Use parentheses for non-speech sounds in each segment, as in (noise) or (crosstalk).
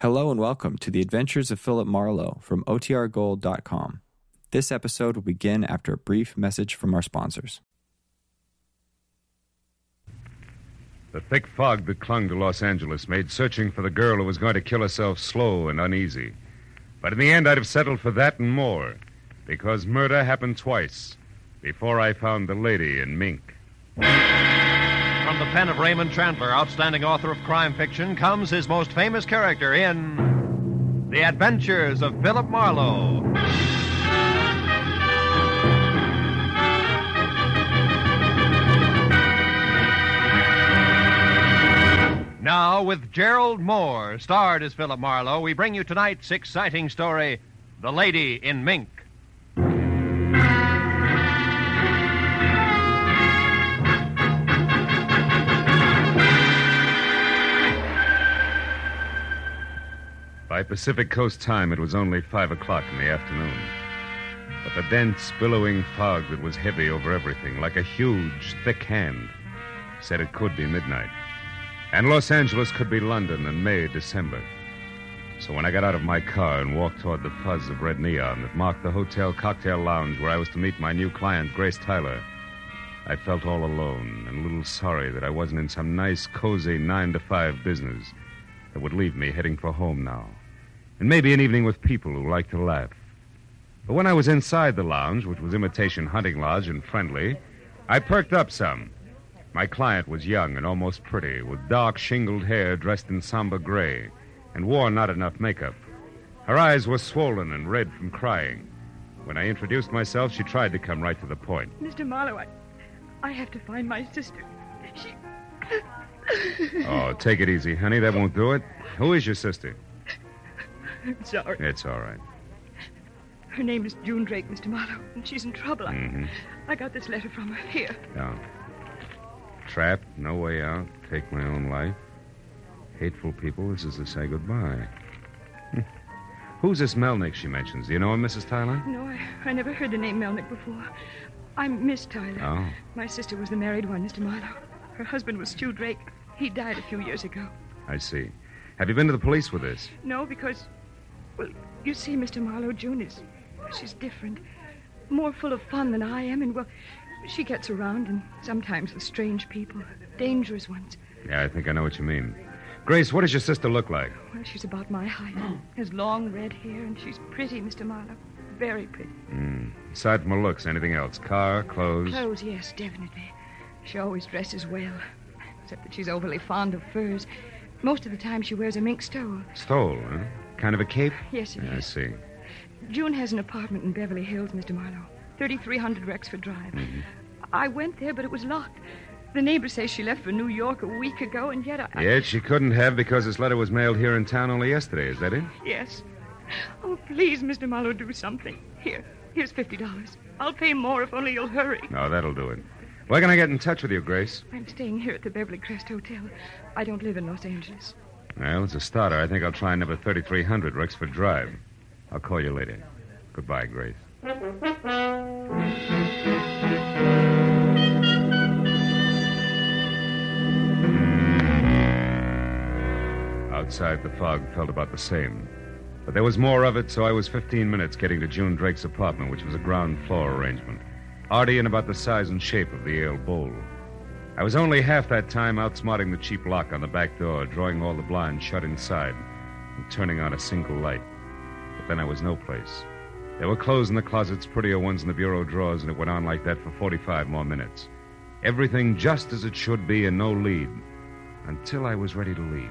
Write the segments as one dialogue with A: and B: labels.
A: Hello and welcome to the Adventures of Philip Marlowe from OTRGold.com. This episode will begin after a brief message from our sponsors.
B: The thick fog that clung to Los Angeles made searching for the girl who was going to kill herself slow and uneasy. But in the end, I'd have settled for that and more, because murder happened twice before I found the lady in mink.
C: From the pen of Raymond Chandler, outstanding author of crime fiction, comes his most famous character in The Adventures of Philip Marlowe. Now, with Gerald Mohr, starred as Philip Marlowe, we bring you tonight's exciting story The Lady in Mink.
B: By Pacific Coast time, it was only five o'clock in the afternoon. But the dense, billowing fog that was heavy over everything, like a huge, thick hand, said it could be midnight. And Los Angeles could be London in May, December. So when I got out of my car and walked toward the fuzz of red neon that marked the hotel cocktail lounge where I was to meet my new client, Grace Tyler, I felt all alone and a little sorry that I wasn't in some nice, cozy nine to five business that would leave me heading for home now. And maybe an evening with people who like to laugh. But when I was inside the lounge, which was imitation hunting lodge and friendly, I perked up some. My client was young and almost pretty, with dark shingled hair dressed in somber gray, and wore not enough makeup. Her eyes were swollen and red from crying. When I introduced myself, she tried to come right to the point.
D: Mr. Marlowe, I, I have to find my sister. She.
B: Oh, take it easy, honey. That won't do it. Who is your sister?
D: I'm sorry.
B: It's all right.
D: Her name is June Drake, Mr. Marlowe, and she's in trouble. I,
B: Mhm.
D: I got this letter from her. Here.
B: Yeah. Trapped, no way out, take my own life. Hateful people, this is to say goodbye. Hmm. Who's this Melnick she mentions? Do you know him, Mrs. Tyler?
D: No, I, I never heard the name Melnick before. I'm Miss Tyler.
B: Oh.
D: My sister was the married one, Mr. Marlowe. Her husband was Stu Drake. He died a few years ago.
B: I see. Have you been to the police with this?
D: No, because, well, you see, Mr. Marlowe, June is, she's different. More full of fun than I am, and, well, she gets around, and sometimes with strange people, dangerous ones.
B: Yeah, I think I know what you mean. Grace, what does your sister look like?
D: Well, she's about my height. Has long red hair, and she's pretty, Mr. Marlowe. Very pretty.
B: Hmm. Aside from her looks, anything else? Car, clothes?
D: Clothes, yes, definitely. She always dresses well, except that she's overly fond of furs. Most of the time, she wears a mink stole.
B: Stole, huh? Kind of a cape?
D: Yes, it
B: I see.
D: June has an apartment in Beverly Hills, Mr. Marlowe. 3300 Rexford Drive. Mm-hmm. I went there, but it was locked. The neighbor says she left for New York a week ago, and yet I.
B: Yet she couldn't have because this letter was mailed here in town only yesterday. Is that it?
D: Yes. Oh, please, Mr. Marlowe, do something. Here, here's $50. I'll pay more if only you'll hurry.
B: No, that'll do it. Where can I get in touch with you, Grace?
D: I'm staying here at the Beverly Crest Hotel. I don't live in Los Angeles.
B: Well, it's a starter, I think I'll try number 3300 Rexford Drive. I'll call you later. Goodbye, Grace. Outside, the fog felt about the same. But there was more of it, so I was 15 minutes getting to June Drake's apartment, which was a ground floor arrangement. Arty and about the size and shape of the ale bowl. I was only half that time outsmarting the cheap lock on the back door, drawing all the blinds shut inside, and turning on a single light. But then I was no place. There were clothes in the closets, prettier ones in the bureau drawers, and it went on like that for 45 more minutes. Everything just as it should be and no lead. Until I was ready to leave.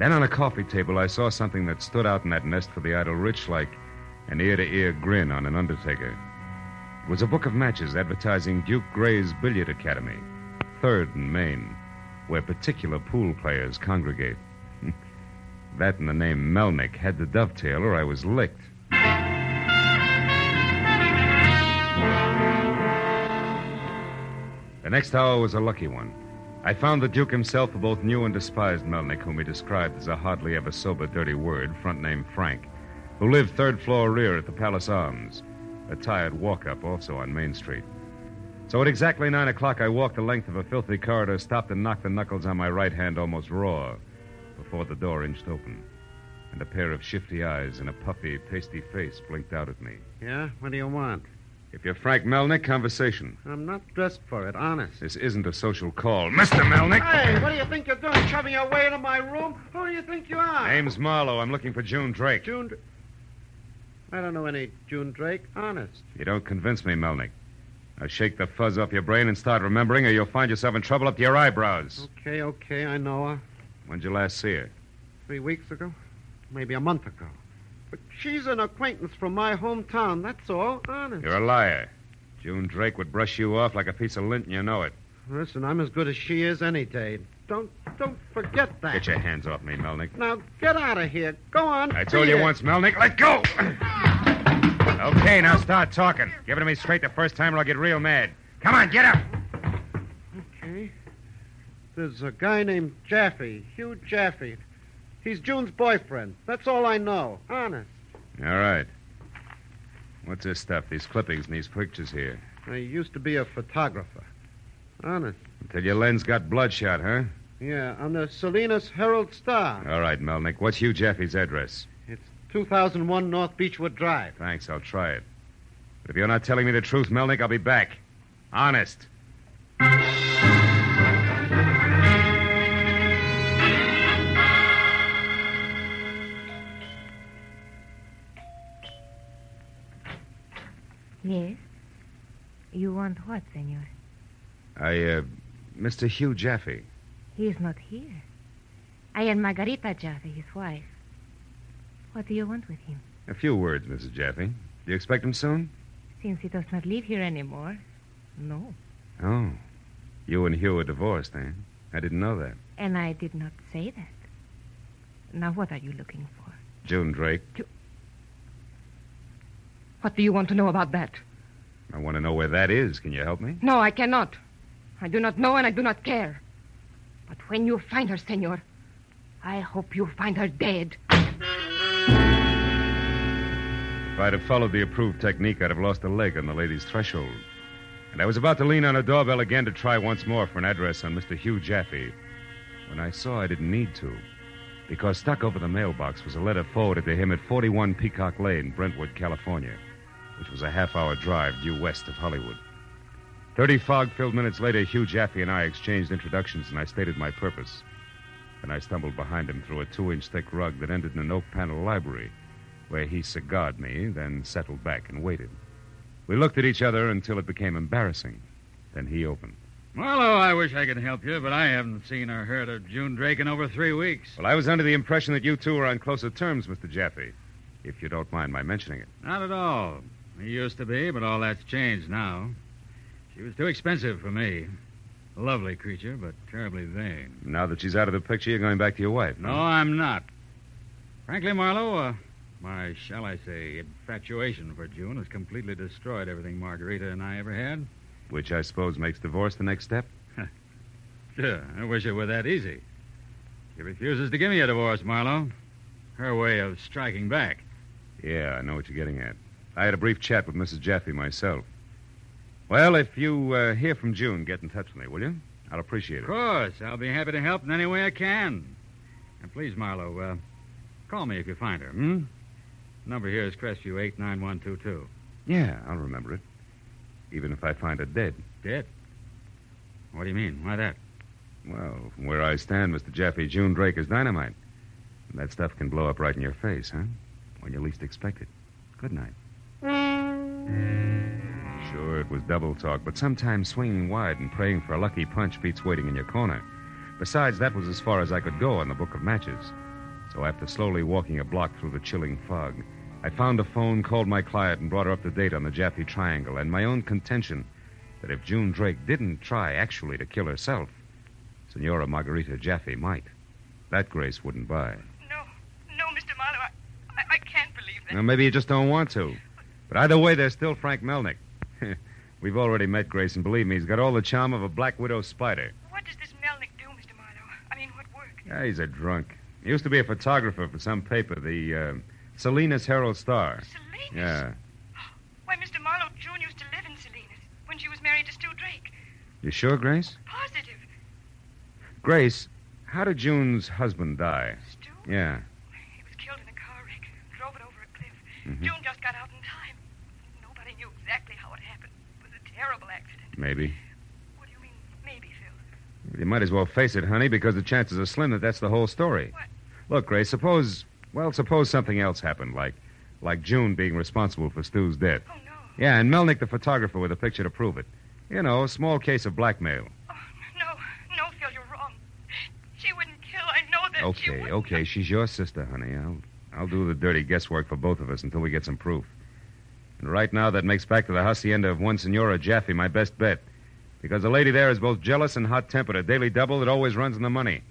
B: Then on a coffee table, I saw something that stood out in that nest for the idle rich like an ear to ear grin on an undertaker. It was a book of matches advertising Duke Gray's Billiard Academy, third and Main, where particular pool players congregate. (laughs) that and the name Melnick had to dovetail, or I was licked. The next hour was a lucky one. I found the Duke himself both knew and despised Melnick, whom he described as a hardly ever sober, dirty word, front name Frank, who lived third floor rear at the Palace Arms, a tired walk up also on Main Street. So at exactly nine o'clock, I walked the length of a filthy corridor, stopped and knocked the knuckles on my right hand almost raw before the door inched open. and a pair of shifty eyes and a puffy, pasty face blinked out at me.
E: Yeah? What do you want?
B: If you're Frank Melnick, conversation.
E: I'm not dressed for it, honest.
B: This isn't a social call. Mr. Melnick!
E: Hey, what do you think you're doing, shoving your way into my room? Who do you think you are?
B: Name's Marlowe. I'm looking for June Drake.
E: June. Dr- I don't know any June Drake, honest.
B: You don't convince me, Melnick. Now shake the fuzz off your brain and start remembering, or you'll find yourself in trouble up to your eyebrows.
E: Okay, okay, I know her.
B: When'd you last see her?
E: Three weeks ago? Maybe a month ago. But she's an acquaintance from my hometown, that's all, honest.
B: You're a liar. June Drake would brush you off like a piece of lint, and you know it.
E: Listen, I'm as good as she is any day. Don't don't forget that.
B: Get your hands off me, Melnick.
E: Now get out of here. Go on.
B: I told you
E: it.
B: once, Melnick. Let go! (clears throat) okay, now start talking. Give it to me straight the first time, or I'll get real mad. Come on, get up!
E: Okay. There's a guy named Jaffe, Hugh Jaffe. He's June's boyfriend. That's all I know. Honest.
B: All right. What's this stuff? These clippings and these pictures here.
E: I used to be a photographer. Honest.
B: Until your lens got bloodshot, huh?
E: Yeah, on the Salinas Herald Star.
B: All right, Melnick. What's Hugh Jaffe's address?
E: It's 2001 North Beechwood Drive.
B: Thanks, I'll try it. But if you're not telling me the truth, Melnick, I'll be back. Honest.
F: Yes. You want what, senor?
B: I, uh, Mr. Hugh Jaffe.
F: He is not here. I am Margarita Jaffe, his wife. What do you want with him?
B: A few words, Mrs. Jaffe. Do you expect him soon?
F: Since he does not live here anymore, no.
B: Oh. You and Hugh are divorced, eh? I didn't know that.
F: And I did not say that. Now, what are you looking for?
B: June Drake.
F: What do you want to know about that?
B: I want to know where that is. Can you help me?
F: No, I cannot. I do not know and I do not care. But when you find her, senor, I hope you find her dead.
B: If I'd have followed the approved technique, I'd have lost a leg on the lady's threshold. And I was about to lean on a doorbell again to try once more for an address on Mr. Hugh Jaffe when I saw I didn't need to. Because stuck over the mailbox was a letter forwarded to him at 41 Peacock Lane, Brentwood, California, which was a half hour drive due west of Hollywood. Thirty fog filled minutes later, Hugh Jaffe and I exchanged introductions, and I stated my purpose. Then I stumbled behind him through a two inch thick rug that ended in an oak panel library, where he cigared me, then settled back and waited. We looked at each other until it became embarrassing. Then he opened.
G: Marlowe, I wish I could help you, but I haven't seen or heard of June Drake in over three weeks.
B: Well, I was under the impression that you two were on closer terms, Mr. Jaffe, if you don't mind my mentioning it.
G: Not at all. He used to be, but all that's changed now. She was too expensive for me. A lovely creature, but terribly vain.
B: Now that she's out of the picture, you're going back to your wife.
G: No, I'm not. Frankly, Marlowe, uh, my, shall I say, infatuation for June has completely destroyed everything Margarita and I ever had.
B: Which I suppose makes divorce the next step? (laughs)
G: Sure, I wish it were that easy. She refuses to give me a divorce, Marlowe. Her way of striking back.
B: Yeah, I know what you're getting at. I had a brief chat with Mrs. Jaffe myself. Well, if you uh, hear from June, get in touch with me, will you? I'll appreciate it.
G: Of course, I'll be happy to help in any way I can. And please, Marlowe, uh, call me if you find her, hmm? Number here is Crestview 89122.
B: Yeah, I'll remember it. Even if I find her dead.
G: Dead? What do you mean? Why that?
B: Well, from where I stand, Mr. Jaffe, June Drake is dynamite. And that stuff can blow up right in your face, huh? When you least expect it. Good night. Sure, it was double talk, but sometimes swinging wide and praying for a lucky punch beats waiting in your corner. Besides, that was as far as I could go on the book of matches. So after slowly walking a block through the chilling fog, I found a phone, called my client, and brought her up to date on the Jaffe Triangle and my own contention that if June Drake didn't try actually to kill herself, Senora Margarita Jaffe might. That Grace wouldn't buy.
D: No, no, Mr. Marlowe, I, I, I can't believe that.
B: Now, maybe you just don't want to. But either way, there's still Frank Melnick. (laughs) We've already met Grace, and believe me, he's got all the charm of a black widow spider.
D: What does this Melnick do, Mr. Marlowe? I mean, what work?
B: Yeah, he's a drunk. He used to be a photographer for some paper, the uh, Salinas Herald Star.
D: Salinas?
B: Yeah.
D: Why, Mr. Marlowe, June used to live in Salinas when she was married to Stu Drake.
B: You sure, Grace?
D: Positive.
B: Grace, how did June's husband die?
D: Stu?
B: Yeah.
D: He was killed in a car wreck. drove it over a cliff.
B: Mhm.
D: June just got out in time. Nobody knew exactly how it happened. It was a terrible accident.
B: Maybe.
D: What do you mean, maybe, Phil?
B: You might as well face it, honey, because the chances are slim that that's the whole story.
D: What?
B: Look, Grace, suppose, well, suppose something else happened, like, like June being responsible for Stu's death.
D: Oh, no.
B: Yeah, and Melnick, the photographer, with a picture to prove it. You know, a small case of blackmail.
D: Oh, no, no, Phil, you're wrong. She wouldn't kill. I know that.
B: Okay, okay, she's your sister, honey. I'll, I'll do the dirty guesswork for both of us until we get some proof. And right now, that makes back to the hacienda of one Senora Jaffe my best bet. Because the lady there is both jealous and hot tempered, a daily double that always runs in the money.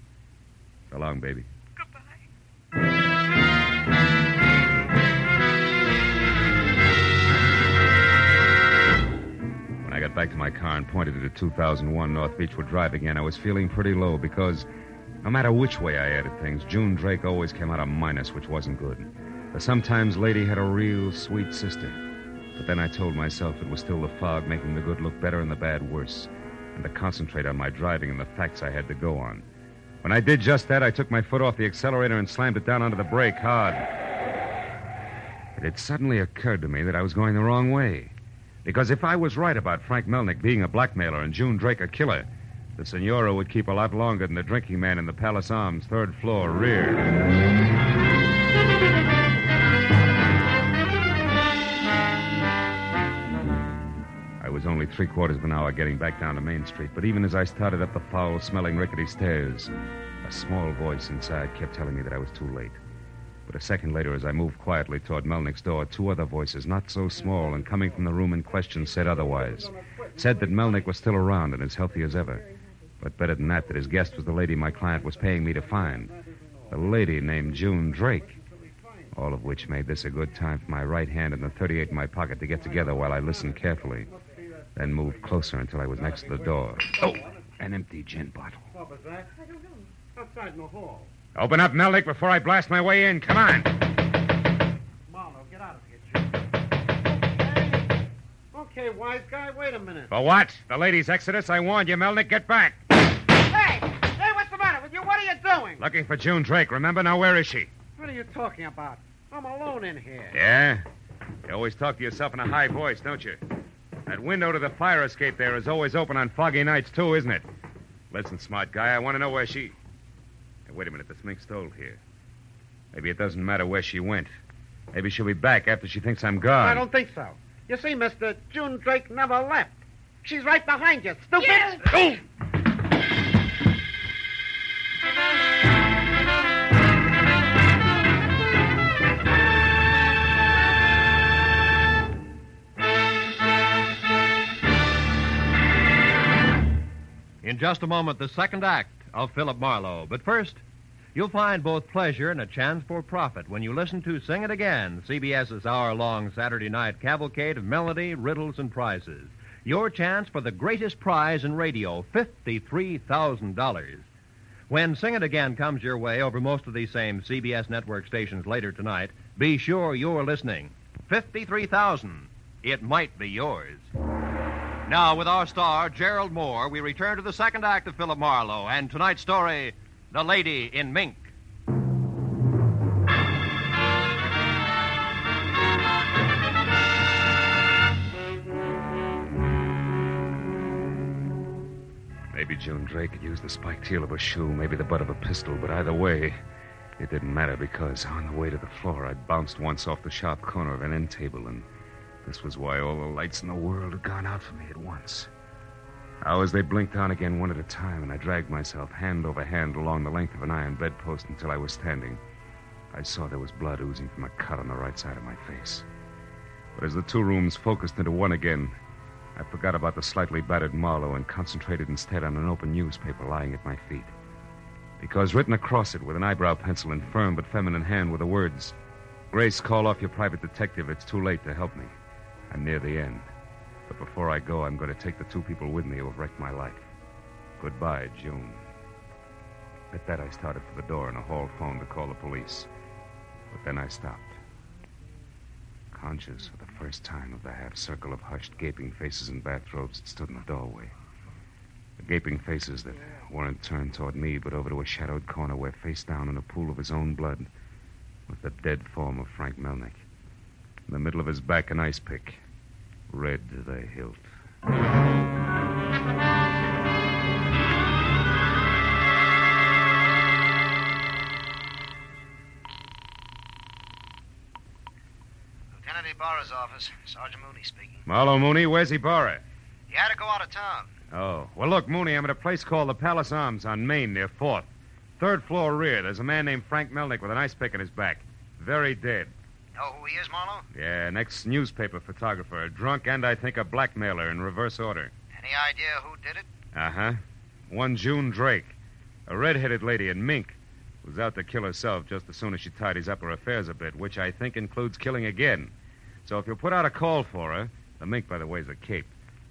B: So long, baby. Back to my car and pointed it at 2001 North Beechwood Drive again, I was feeling pretty low because no matter which way I added things, June Drake always came out a minus, which wasn't good. The sometimes lady had a real sweet sister. But then I told myself it was still the fog making the good look better and the bad worse, and to concentrate on my driving and the facts I had to go on. When I did just that, I took my foot off the accelerator and slammed it down onto the brake hard. It had suddenly occurred to me that I was going the wrong way. Because if I was right about Frank Melnick being a blackmailer and June Drake a killer, the Senora would keep a lot longer than the drinking man in the Palace Arms, third floor, rear. I was only three quarters of an hour getting back down to Main Street, but even as I started up the foul smelling rickety stairs, a small voice inside kept telling me that I was too late. But a second later, as I moved quietly toward Melnick's door, two other voices, not so small and coming from the room in question, said otherwise. Said that Melnick was still around and as healthy as ever. But better than that, that his guest was the lady my client was paying me to find. A lady named June Drake. All of which made this a good time for my right hand and the 38 in my pocket to get together while I listened carefully. Then moved closer until I was next to the door. Oh, an empty gin bottle.
E: What was that? I don't know. Outside in the hall.
B: Open up, Melnick, before I blast my way in. Come on.
E: Marlowe, get out of here, Jim. Okay, wise guy, wait a minute.
B: For what? The ladies' exodus? I warned you, Melnick. Get back.
E: Hey! Hey, what's the matter with you? What are you doing?
B: Looking for June Drake, remember? Now, where is she?
E: What are you talking about? I'm alone in here.
B: Yeah? You always talk to yourself in a high voice, don't you? That window to the fire escape there is always open on foggy nights, too, isn't it? Listen, smart guy, I want to know where she. Hey, wait a minute, the smink stole here. Maybe it doesn't matter where she went. Maybe she'll be back after she thinks I'm gone.
E: I don't think so. You see, Mr. June Drake never left. She's right behind you, stupid.
B: Oh!
C: In just a moment, the second act of Philip Marlowe. But first, you'll find both pleasure and a chance for profit when you listen to Sing It Again, CBS's hour long Saturday night cavalcade of melody, riddles, and prizes. Your chance for the greatest prize in radio $53,000. When Sing It Again comes your way over most of these same CBS network stations later tonight, be sure you're listening. 53000 It might be yours. Now, with our star, Gerald Mohr, we return to the second act of Philip Marlowe and tonight's story, The Lady in Mink.
B: Maybe June Drake had used the spiked heel of a shoe, maybe the butt of a pistol, but either way, it didn't matter because on the way to the floor, I'd bounced once off the sharp corner of an end table, and this was why all the lights in the world had gone out for me at once. Hours they blinked on again one at a time, and I dragged myself hand over hand along the length of an iron bedpost until I was standing. I saw there was blood oozing from a cut on the right side of my face. But as the two rooms focused into one again, I forgot about the slightly battered Marlowe and concentrated instead on an open newspaper lying at my feet. Because written across it with an eyebrow pencil in firm but feminine hand were the words Grace, call off your private detective. It's too late to help me. I'm near the end. But before I go, I'm going to take the two people with me who have wrecked my life. Goodbye, June. At that, I started for the door and a hall phone to call the police. But then I stopped. Conscious for the first time of the half circle of hushed, gaping faces in bathrobes that stood in the doorway. The gaping faces that weren't turned toward me, but over to a shadowed corner where, face down in a pool of his own blood, was the dead form of Frank Melnick. In the middle of his back, an ice pick, red to the hilt.
H: Lieutenant Ibarra's office. Sergeant Mooney speaking.
B: Marlowe Mooney, where's Ibarra?
H: He had to go out of town.
B: Oh. Well, look, Mooney, I'm at a place called the Palace Arms on Main near 4th. Third floor rear. There's a man named Frank Melnick with an ice pick in his back. Very dead.
H: Know who he is, Marlowe?
B: Yeah, an ex newspaper photographer. Drunk and, I think, a blackmailer in reverse order.
H: Any idea who did it?
B: Uh huh. One June Drake. A red-headed lady in mink was out to kill herself just as soon as she tidies up her affairs a bit, which I think includes killing again. So if you'll put out a call for her, the mink, by the way, is a cape.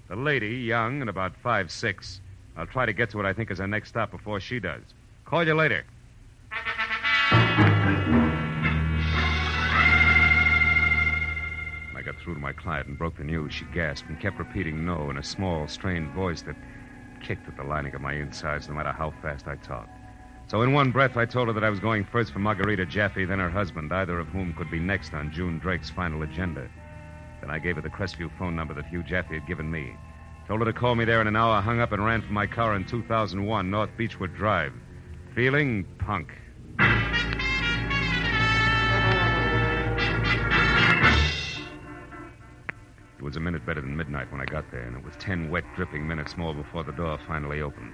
B: The lady, young and about five six. I'll try to get to what I think is her next stop before she does. Call you later. Got through to my client and broke the news, she gasped and kept repeating no in a small, strained voice that kicked at the lining of my insides no matter how fast I talked. So in one breath, I told her that I was going first for Margarita Jaffe, then her husband, either of whom could be next on June Drake's final agenda. Then I gave her the Crestview phone number that Hugh Jaffe had given me. Told her to call me there in an hour, hung up, and ran for my car in 2001, North Beechwood Drive. Feeling punk. It was a minute better than midnight when I got there, and it was ten wet, dripping minutes more before the door finally opened.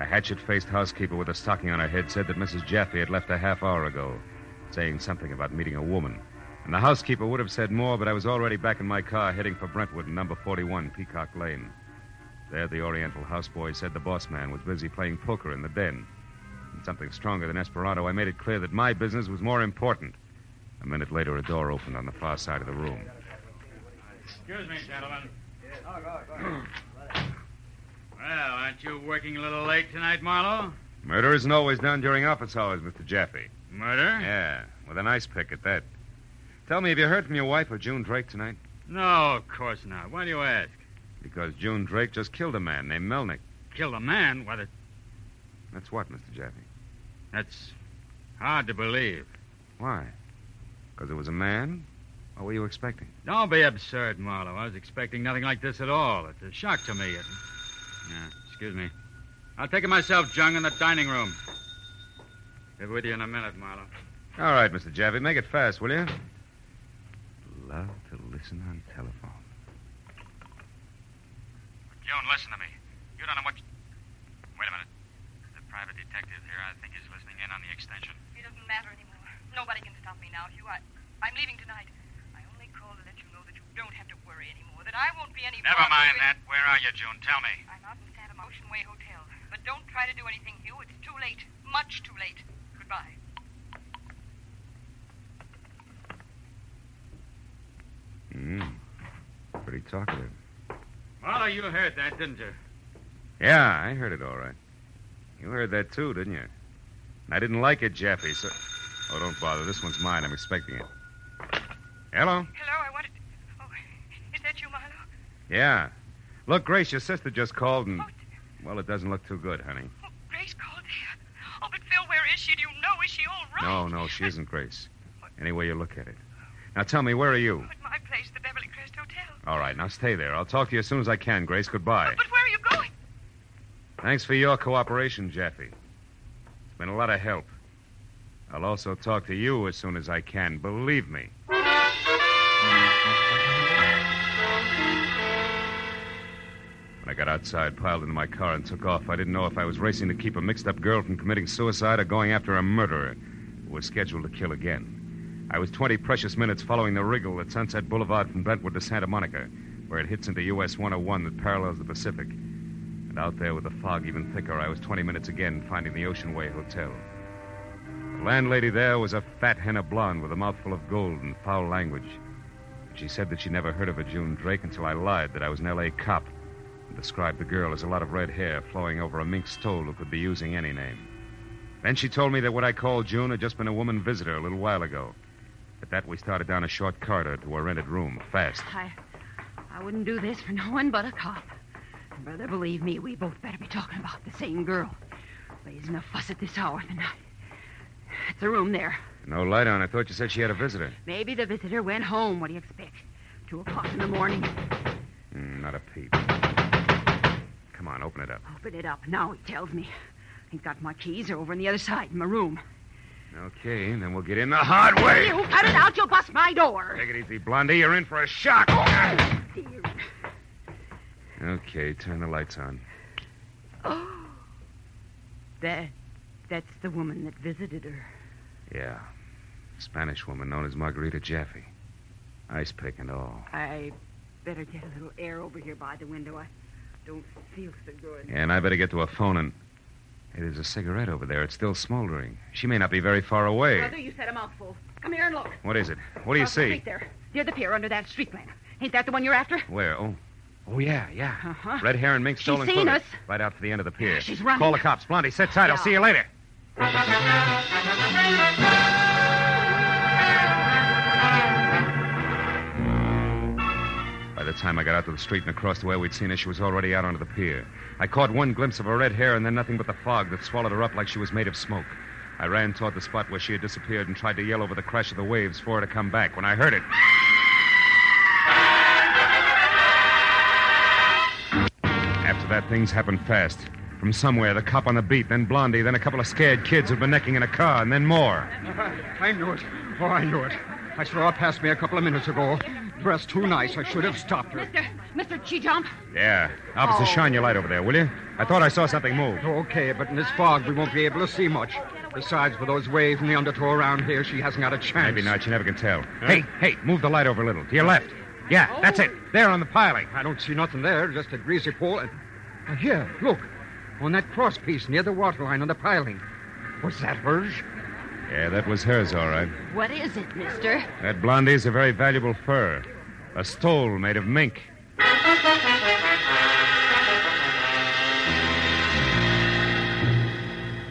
B: A hatchet faced housekeeper with a stocking on her head said that Mrs. Jaffe had left a half hour ago, saying something about meeting a woman. And the housekeeper would have said more, but I was already back in my car heading for Brentwood, number 41, Peacock Lane. There, the Oriental houseboy said the boss man was busy playing poker in the den. And something stronger than Esperanto, I made it clear that my business was more important. A minute later, a door opened on the far side of the room.
G: Excuse me, gentlemen. (clears throat) Well, aren't you working a little late tonight, Marlowe?
B: Murder isn't always done during office hours, Mr. Jaffe.
G: Murder?
B: Yeah, with a nice pick at that. Tell me, have you heard from your wife or June Drake tonight?
G: No, of course not. Why do you ask?
B: Because June Drake just killed a man named Melnick.
G: Killed a man? Why, that,
B: That's what, Mr. Jaffe?
G: that's hard to believe.
B: Why? Because it was a man? What were you expecting?
G: Don't be absurd, Marlowe. I was expecting nothing like this at all. It's a shock to me. It... Yeah, excuse me. I'll take it myself, Jung, in the dining room. Be with you in a minute, Marlowe.
B: All right, Mr. Jaffe, make it fast, will you? Love to listen on telephone.
G: Joan, listen to me. You don't know what. Wait a minute. The private detective here, I think, is listening in on the extension.
D: It doesn't matter anymore. Nobody can stop me now, Hugh. I, I'm leaving tonight. I only called to let you know that you don't have to worry anymore, that I won't be any
G: Never mind
D: with-
G: that. Where are you, June? Tell me.
D: I'm out in Santa Motion Way Hotel. But don't try to do anything, Hugh. It's too late. Much too late. Goodbye.
B: Mm. Pretty talkative.
G: Marlowe, you heard that, didn't you?
B: Yeah, I heard it all right. You heard that too, didn't you? And I didn't like it, Jeffy, so. Oh, don't bother. This one's mine. I'm expecting it. Hello?
D: Hello, I wanted. Oh, is that you, Marlowe?
B: Yeah. Look, Grace, your sister just called and. Well, it doesn't look too good, honey.
D: oh, Grace called here. Oh, but Phil, where is she? Do you know? Is she all right?
B: No, no, she isn't Grace. Any way you look at it. Now tell me, where are you?
D: At my place, the Beverly Crest Hotel.
B: All right, now stay there. I'll talk to you as soon as I can, Grace. Goodbye.
D: But where are you going?
B: Thanks for your cooperation, Jeffy. It's been a lot of help. I'll also talk to you as soon as I can. Believe me. When I got outside, piled into my car, and took off, I didn't know if I was racing to keep a mixed up girl from committing suicide or going after a murderer who was scheduled to kill again. I was 20 precious minutes following the wriggle at Sunset Boulevard from Brentwood to Santa Monica, where it hits into US 101 that parallels the Pacific. And out there with the fog even thicker, I was 20 minutes again finding the Ocean Way Hotel. The landlady there was a fat henna blonde with a mouthful of gold and foul language. She said that she never heard of a June Drake until I lied that I was an L.A. cop described the girl as a lot of red hair flowing over a mink stole who could be using any name. Then she told me that what I called June had just been a woman visitor a little while ago. At that, we started down a short corridor to a rented room, fast.
F: I, I wouldn't do this for no one but a cop. Brother, believe me, we both better be talking about the same girl. Raising a fuss at this hour of the night. It's a room there.
B: No light on. I thought you said she had a visitor.
I: Maybe the visitor went home. What do you expect? Two o'clock in the morning.
B: Mm, not a peep. Come on, open it up.
I: Open it up. Now he tells me. I ain't got my keys. They're over on the other side in my room.
B: Okay, and then we'll get in the hard way.
I: You cut it out. You'll bust my door.
B: Take it easy, Blondie. You're in for a shock.
I: Dear.
B: Okay, turn the lights on.
I: Oh. That, that's the woman that visited her.
B: Yeah. Spanish woman known as Margarita Jaffe. Ice pick and all.
I: I better get a little air over here by the window. I don't feel so good.
B: And I better get to a phone and. Hey, there's a cigarette over there. It's still smoldering. She may not be very far away.
I: Mother, you said a mouthful. Come here and look.
B: What is it? What do you see?
I: street there, near the pier, under that street lamp. Ain't that the one you're after?
B: Where? Oh. Oh, yeah, yeah.
I: Uh-huh.
B: Red hair and mink stolen She's
I: seen
B: clothing.
I: us.
B: Right out to the end of the pier.
I: She's running.
B: Call the cops. Blondie, sit tight. I'll see you later. Time I got out to the street and across the way we'd seen her, she was already out onto the pier. I caught one glimpse of her red hair and then nothing but the fog that swallowed her up like she was made of smoke. I ran toward the spot where she had disappeared and tried to yell over the crash of the waves for her to come back. When I heard it, After that, things happened fast. From somewhere, the cop on the beat, then Blondie, then a couple of scared kids who'd been necking in a car, and then more. (laughs)
J: I knew it. Oh, I knew it. I saw her pass me a couple of minutes ago. Dressed too nice. I should have stopped her.
I: Mister, Mister Chijump.
B: Yeah. Officer,
I: Oh.
B: shine your light over there, will you? I thought I saw something move.
J: Okay, but in this fog, we won't be able to see much. Besides, with those waves and the undertow around here, she hasn't got a chance.
B: Maybe not. You never can tell. Hey, hey, move the light over a little. To your left. Yeah, that's it. There on the piling.
J: I don't see nothing there, just a greasy pole. And... Uh, here, look. On that cross piece near the waterline on the piling. Was that hers?
B: Yeah, that was hers, all right.
I: What is it, mister?
B: That Blondie's a very valuable fur. A stole made of mink.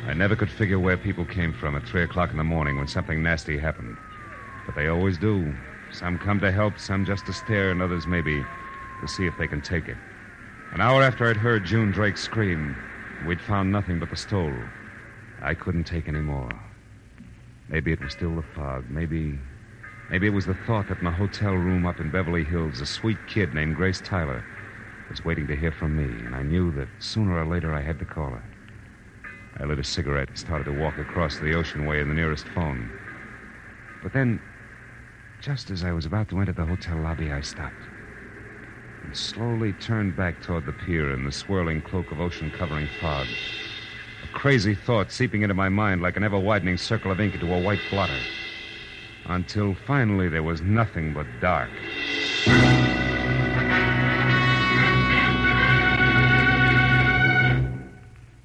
B: I never could figure where people came from at 3 o'clock in the morning when something nasty happened. But they always do. Some come to help, some just to stare, and others maybe to see if they can take it. An hour after I'd heard June Drake scream, we'd found nothing but the stole. I couldn't take any more. Maybe it was still the fog. Maybe. Maybe it was the thought that in a hotel room up in Beverly Hills, a sweet kid named Grace Tyler was waiting to hear from me, and I knew that sooner or later I had to call her. I lit a cigarette and started to walk across the ocean way in the nearest phone. But then, just as I was about to enter the hotel lobby, I stopped and slowly turned back toward the pier in the swirling cloak of ocean covering fog. Crazy thought seeping into my mind like an ever widening circle of ink into a white blotter. Until finally there was nothing but dark.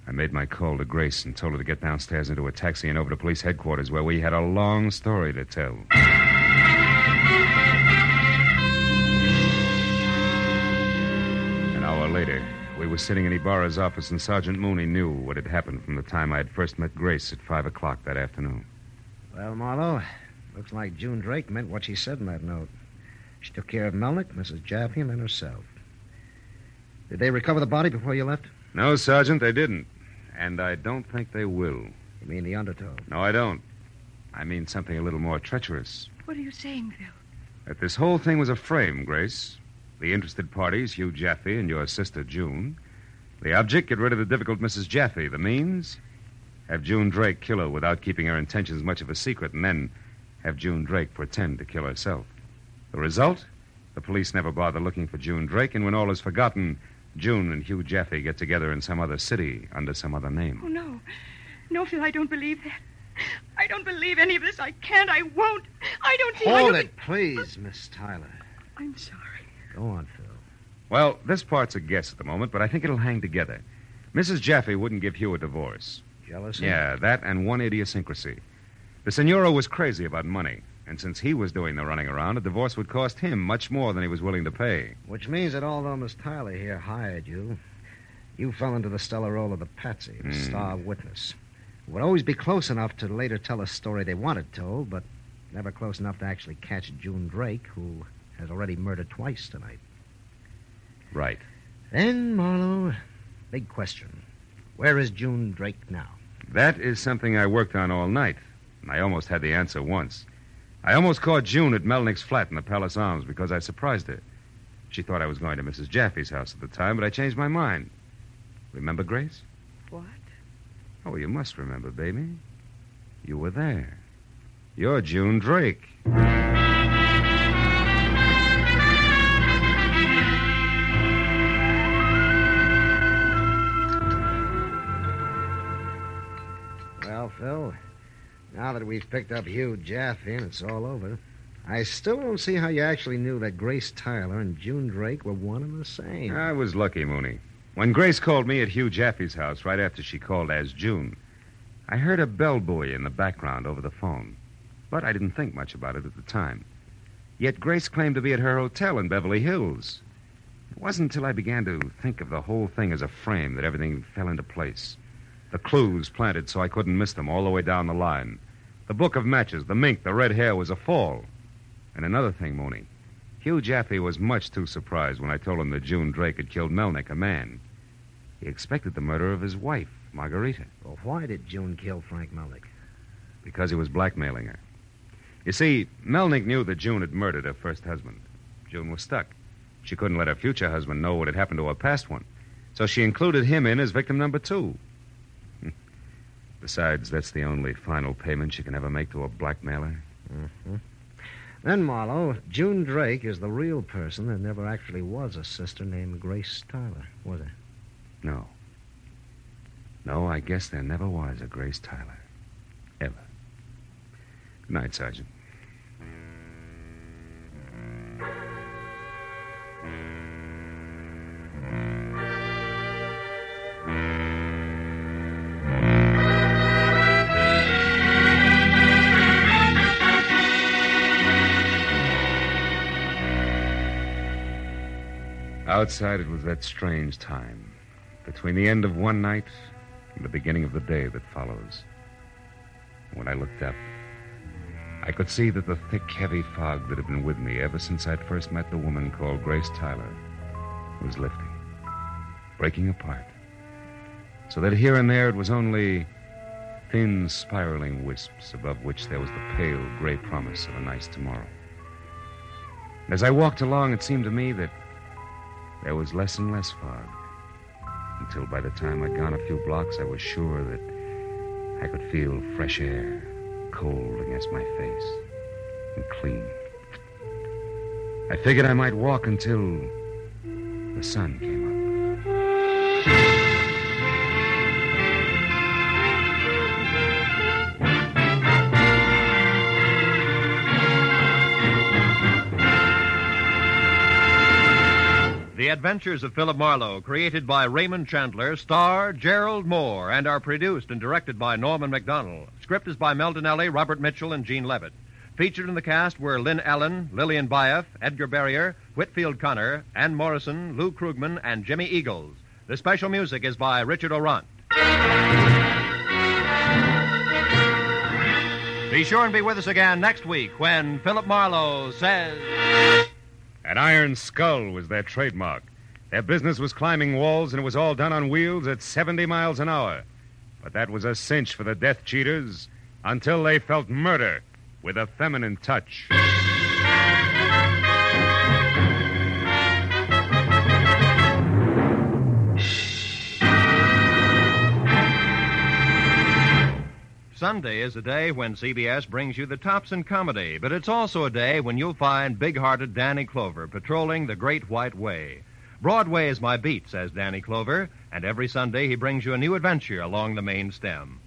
B: I made my call to Grace and told her to get downstairs into a taxi and over to police headquarters where we had a long story to tell. An hour later, we were sitting in Ibarra's office, and Sergeant Mooney knew what had happened from the time I had first met Grace at five o'clock that afternoon.
K: Well, Marlowe, looks like June Drake meant what she said in that note. She took care of Melnick, Mrs. Jaffe, and herself. Did they recover the body before you left?
B: No, Sergeant, they didn't. And I don't think they will.
K: You mean the undertow?
B: No, I don't. I mean something a little more treacherous.
D: What are you saying, Phil?
B: That this whole thing was a frame, Grace. The interested parties, Hugh Jaffe and your sister June. The object, get rid of the difficult Mrs. Jaffe. The means, have June Drake kill her without keeping her intentions much of a secret, and then have June Drake pretend to kill herself. The result? The police never bother looking for June Drake, and when all is forgotten, June and Hugh Jaffe get together in some other city under some other name.
D: Oh, no. No, Phil, I don't believe that. I don't believe any of this. I can't. I won't. I don't see how
K: Hold
D: you
K: it, please, Miss Tyler.
D: I'm sorry.
K: Go on, Phil.
B: Well, this part's a guess at the moment, but I think it'll hang together. Mrs. Jaffe wouldn't give Hugh a divorce.
K: Jealousy?
B: Yeah, that and one idiosyncrasy. The senora was crazy about money, and since he was doing the running around, a divorce would cost him much more than he was willing to pay.
K: Which means that although Miss Tyler here hired you, you fell into the stellar role of the patsy, the
B: Hmm.
K: star witness. Who would always be close enough to later tell a story they wanted told, but never close enough to actually catch June Drake, who has already murdered twice tonight.
B: Right.
K: Then, Marlowe, big question. Where is June Drake now?
B: That is something I worked on all night. And I almost had the answer once. I almost caught June at Melnick's flat in the Palace Arms because I surprised her. She thought I was going to Mrs. Jaffe's house at the time, but I changed my mind. Remember, Grace?
I: What?
B: Oh, you must remember, baby. You were there. You're June Drake.
K: Well, now that we've picked up Hugh Jaffe and it's all over, I still don't see how you actually knew that Grace Tyler and June Drake were one and the same.
B: I was lucky, Mooney. When Grace called me at Hugh Jaffe's house right after she called as June, I heard a bell buoy in the background over the phone. But I didn't think much about it at the time. Yet Grace claimed to be at her hotel in Beverly Hills. It wasn't until I began to think of the whole thing as a frame that everything fell into place. The clues planted so I couldn't miss them all the way down the line. The book of matches, the mink, the red hair was a fall. And another thing, Mooney. Hugh Jaffe was much too surprised when I told him that June Drake had killed Melnick, a man. He expected the murder of his wife, Margarita.
K: Well, why did June kill Frank Melnick?
B: Because he was blackmailing her. You see, Melnick knew that June had murdered her first husband. June was stuck. She couldn't let her future husband know what had happened to her past one. So she included him in as victim number two. Besides, that's the only final payment she can ever make to a blackmailer.
K: Mm-hmm. Then, Marlowe, June Drake is the real person. There never actually was a sister named Grace Tyler, was there?
B: No. No, I guess there never was a Grace Tyler. Ever. Good night, Sergeant. Outside, it was that strange time between the end of one night and the beginning of the day that follows. When I looked up, I could see that the thick, heavy fog that had been with me ever since I'd first met the woman called Grace Tyler was lifting, breaking apart, so that here and there it was only thin, spiraling wisps above which there was the pale, gray promise of a nice tomorrow. And as I walked along, it seemed to me that there was less and less fog until by the time I'd gone a few blocks, I was sure that I could feel fresh air cold against my face and clean. I figured I might walk until the sun came
C: The Adventures of Philip Marlowe, created by Raymond Chandler, star Gerald Mohr, and are produced and directed by Norman Macdonnell. Script is by Mel Dinelli, Robert Mitchell, and Gene Levitt. Featured in the cast were Lynn Allen, Lillian Buyeff, Edgar Barrier, Whitfield Connor, Ann Morrison, Lou Krugman, and Jimmy Eagles. The special music is by Richard Aurandt. Be sure and be with us again next week when Philip Marlowe says.
B: An iron skull was their trademark. Their business was climbing walls, and it was all done on wheels at 70 miles an hour. But that was a cinch for the death cheaters until they felt murder with a feminine touch.
C: Sunday is a day when CBS brings you the tops in comedy, but it's also a day when you'll find big hearted Danny Clover patrolling the Great White Way. Broadway is my beat, says Danny Clover, and every Sunday he brings you a new adventure along the main stem.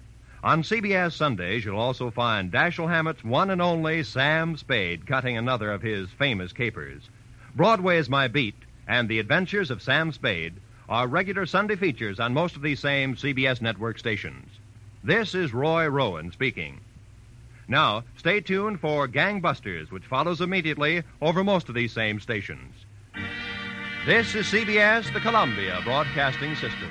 C: On CBS Sundays, you'll also find Dashiell Hammett's one and only Sam Spade cutting another of his famous capers. Broadway is my beat, and the adventures of Sam Spade are regular Sunday features on most of these same CBS network stations. This is Roy Rowan speaking. Now, stay tuned for Gangbusters, which follows immediately over most of these same stations. This is CBS, the Columbia Broadcasting System.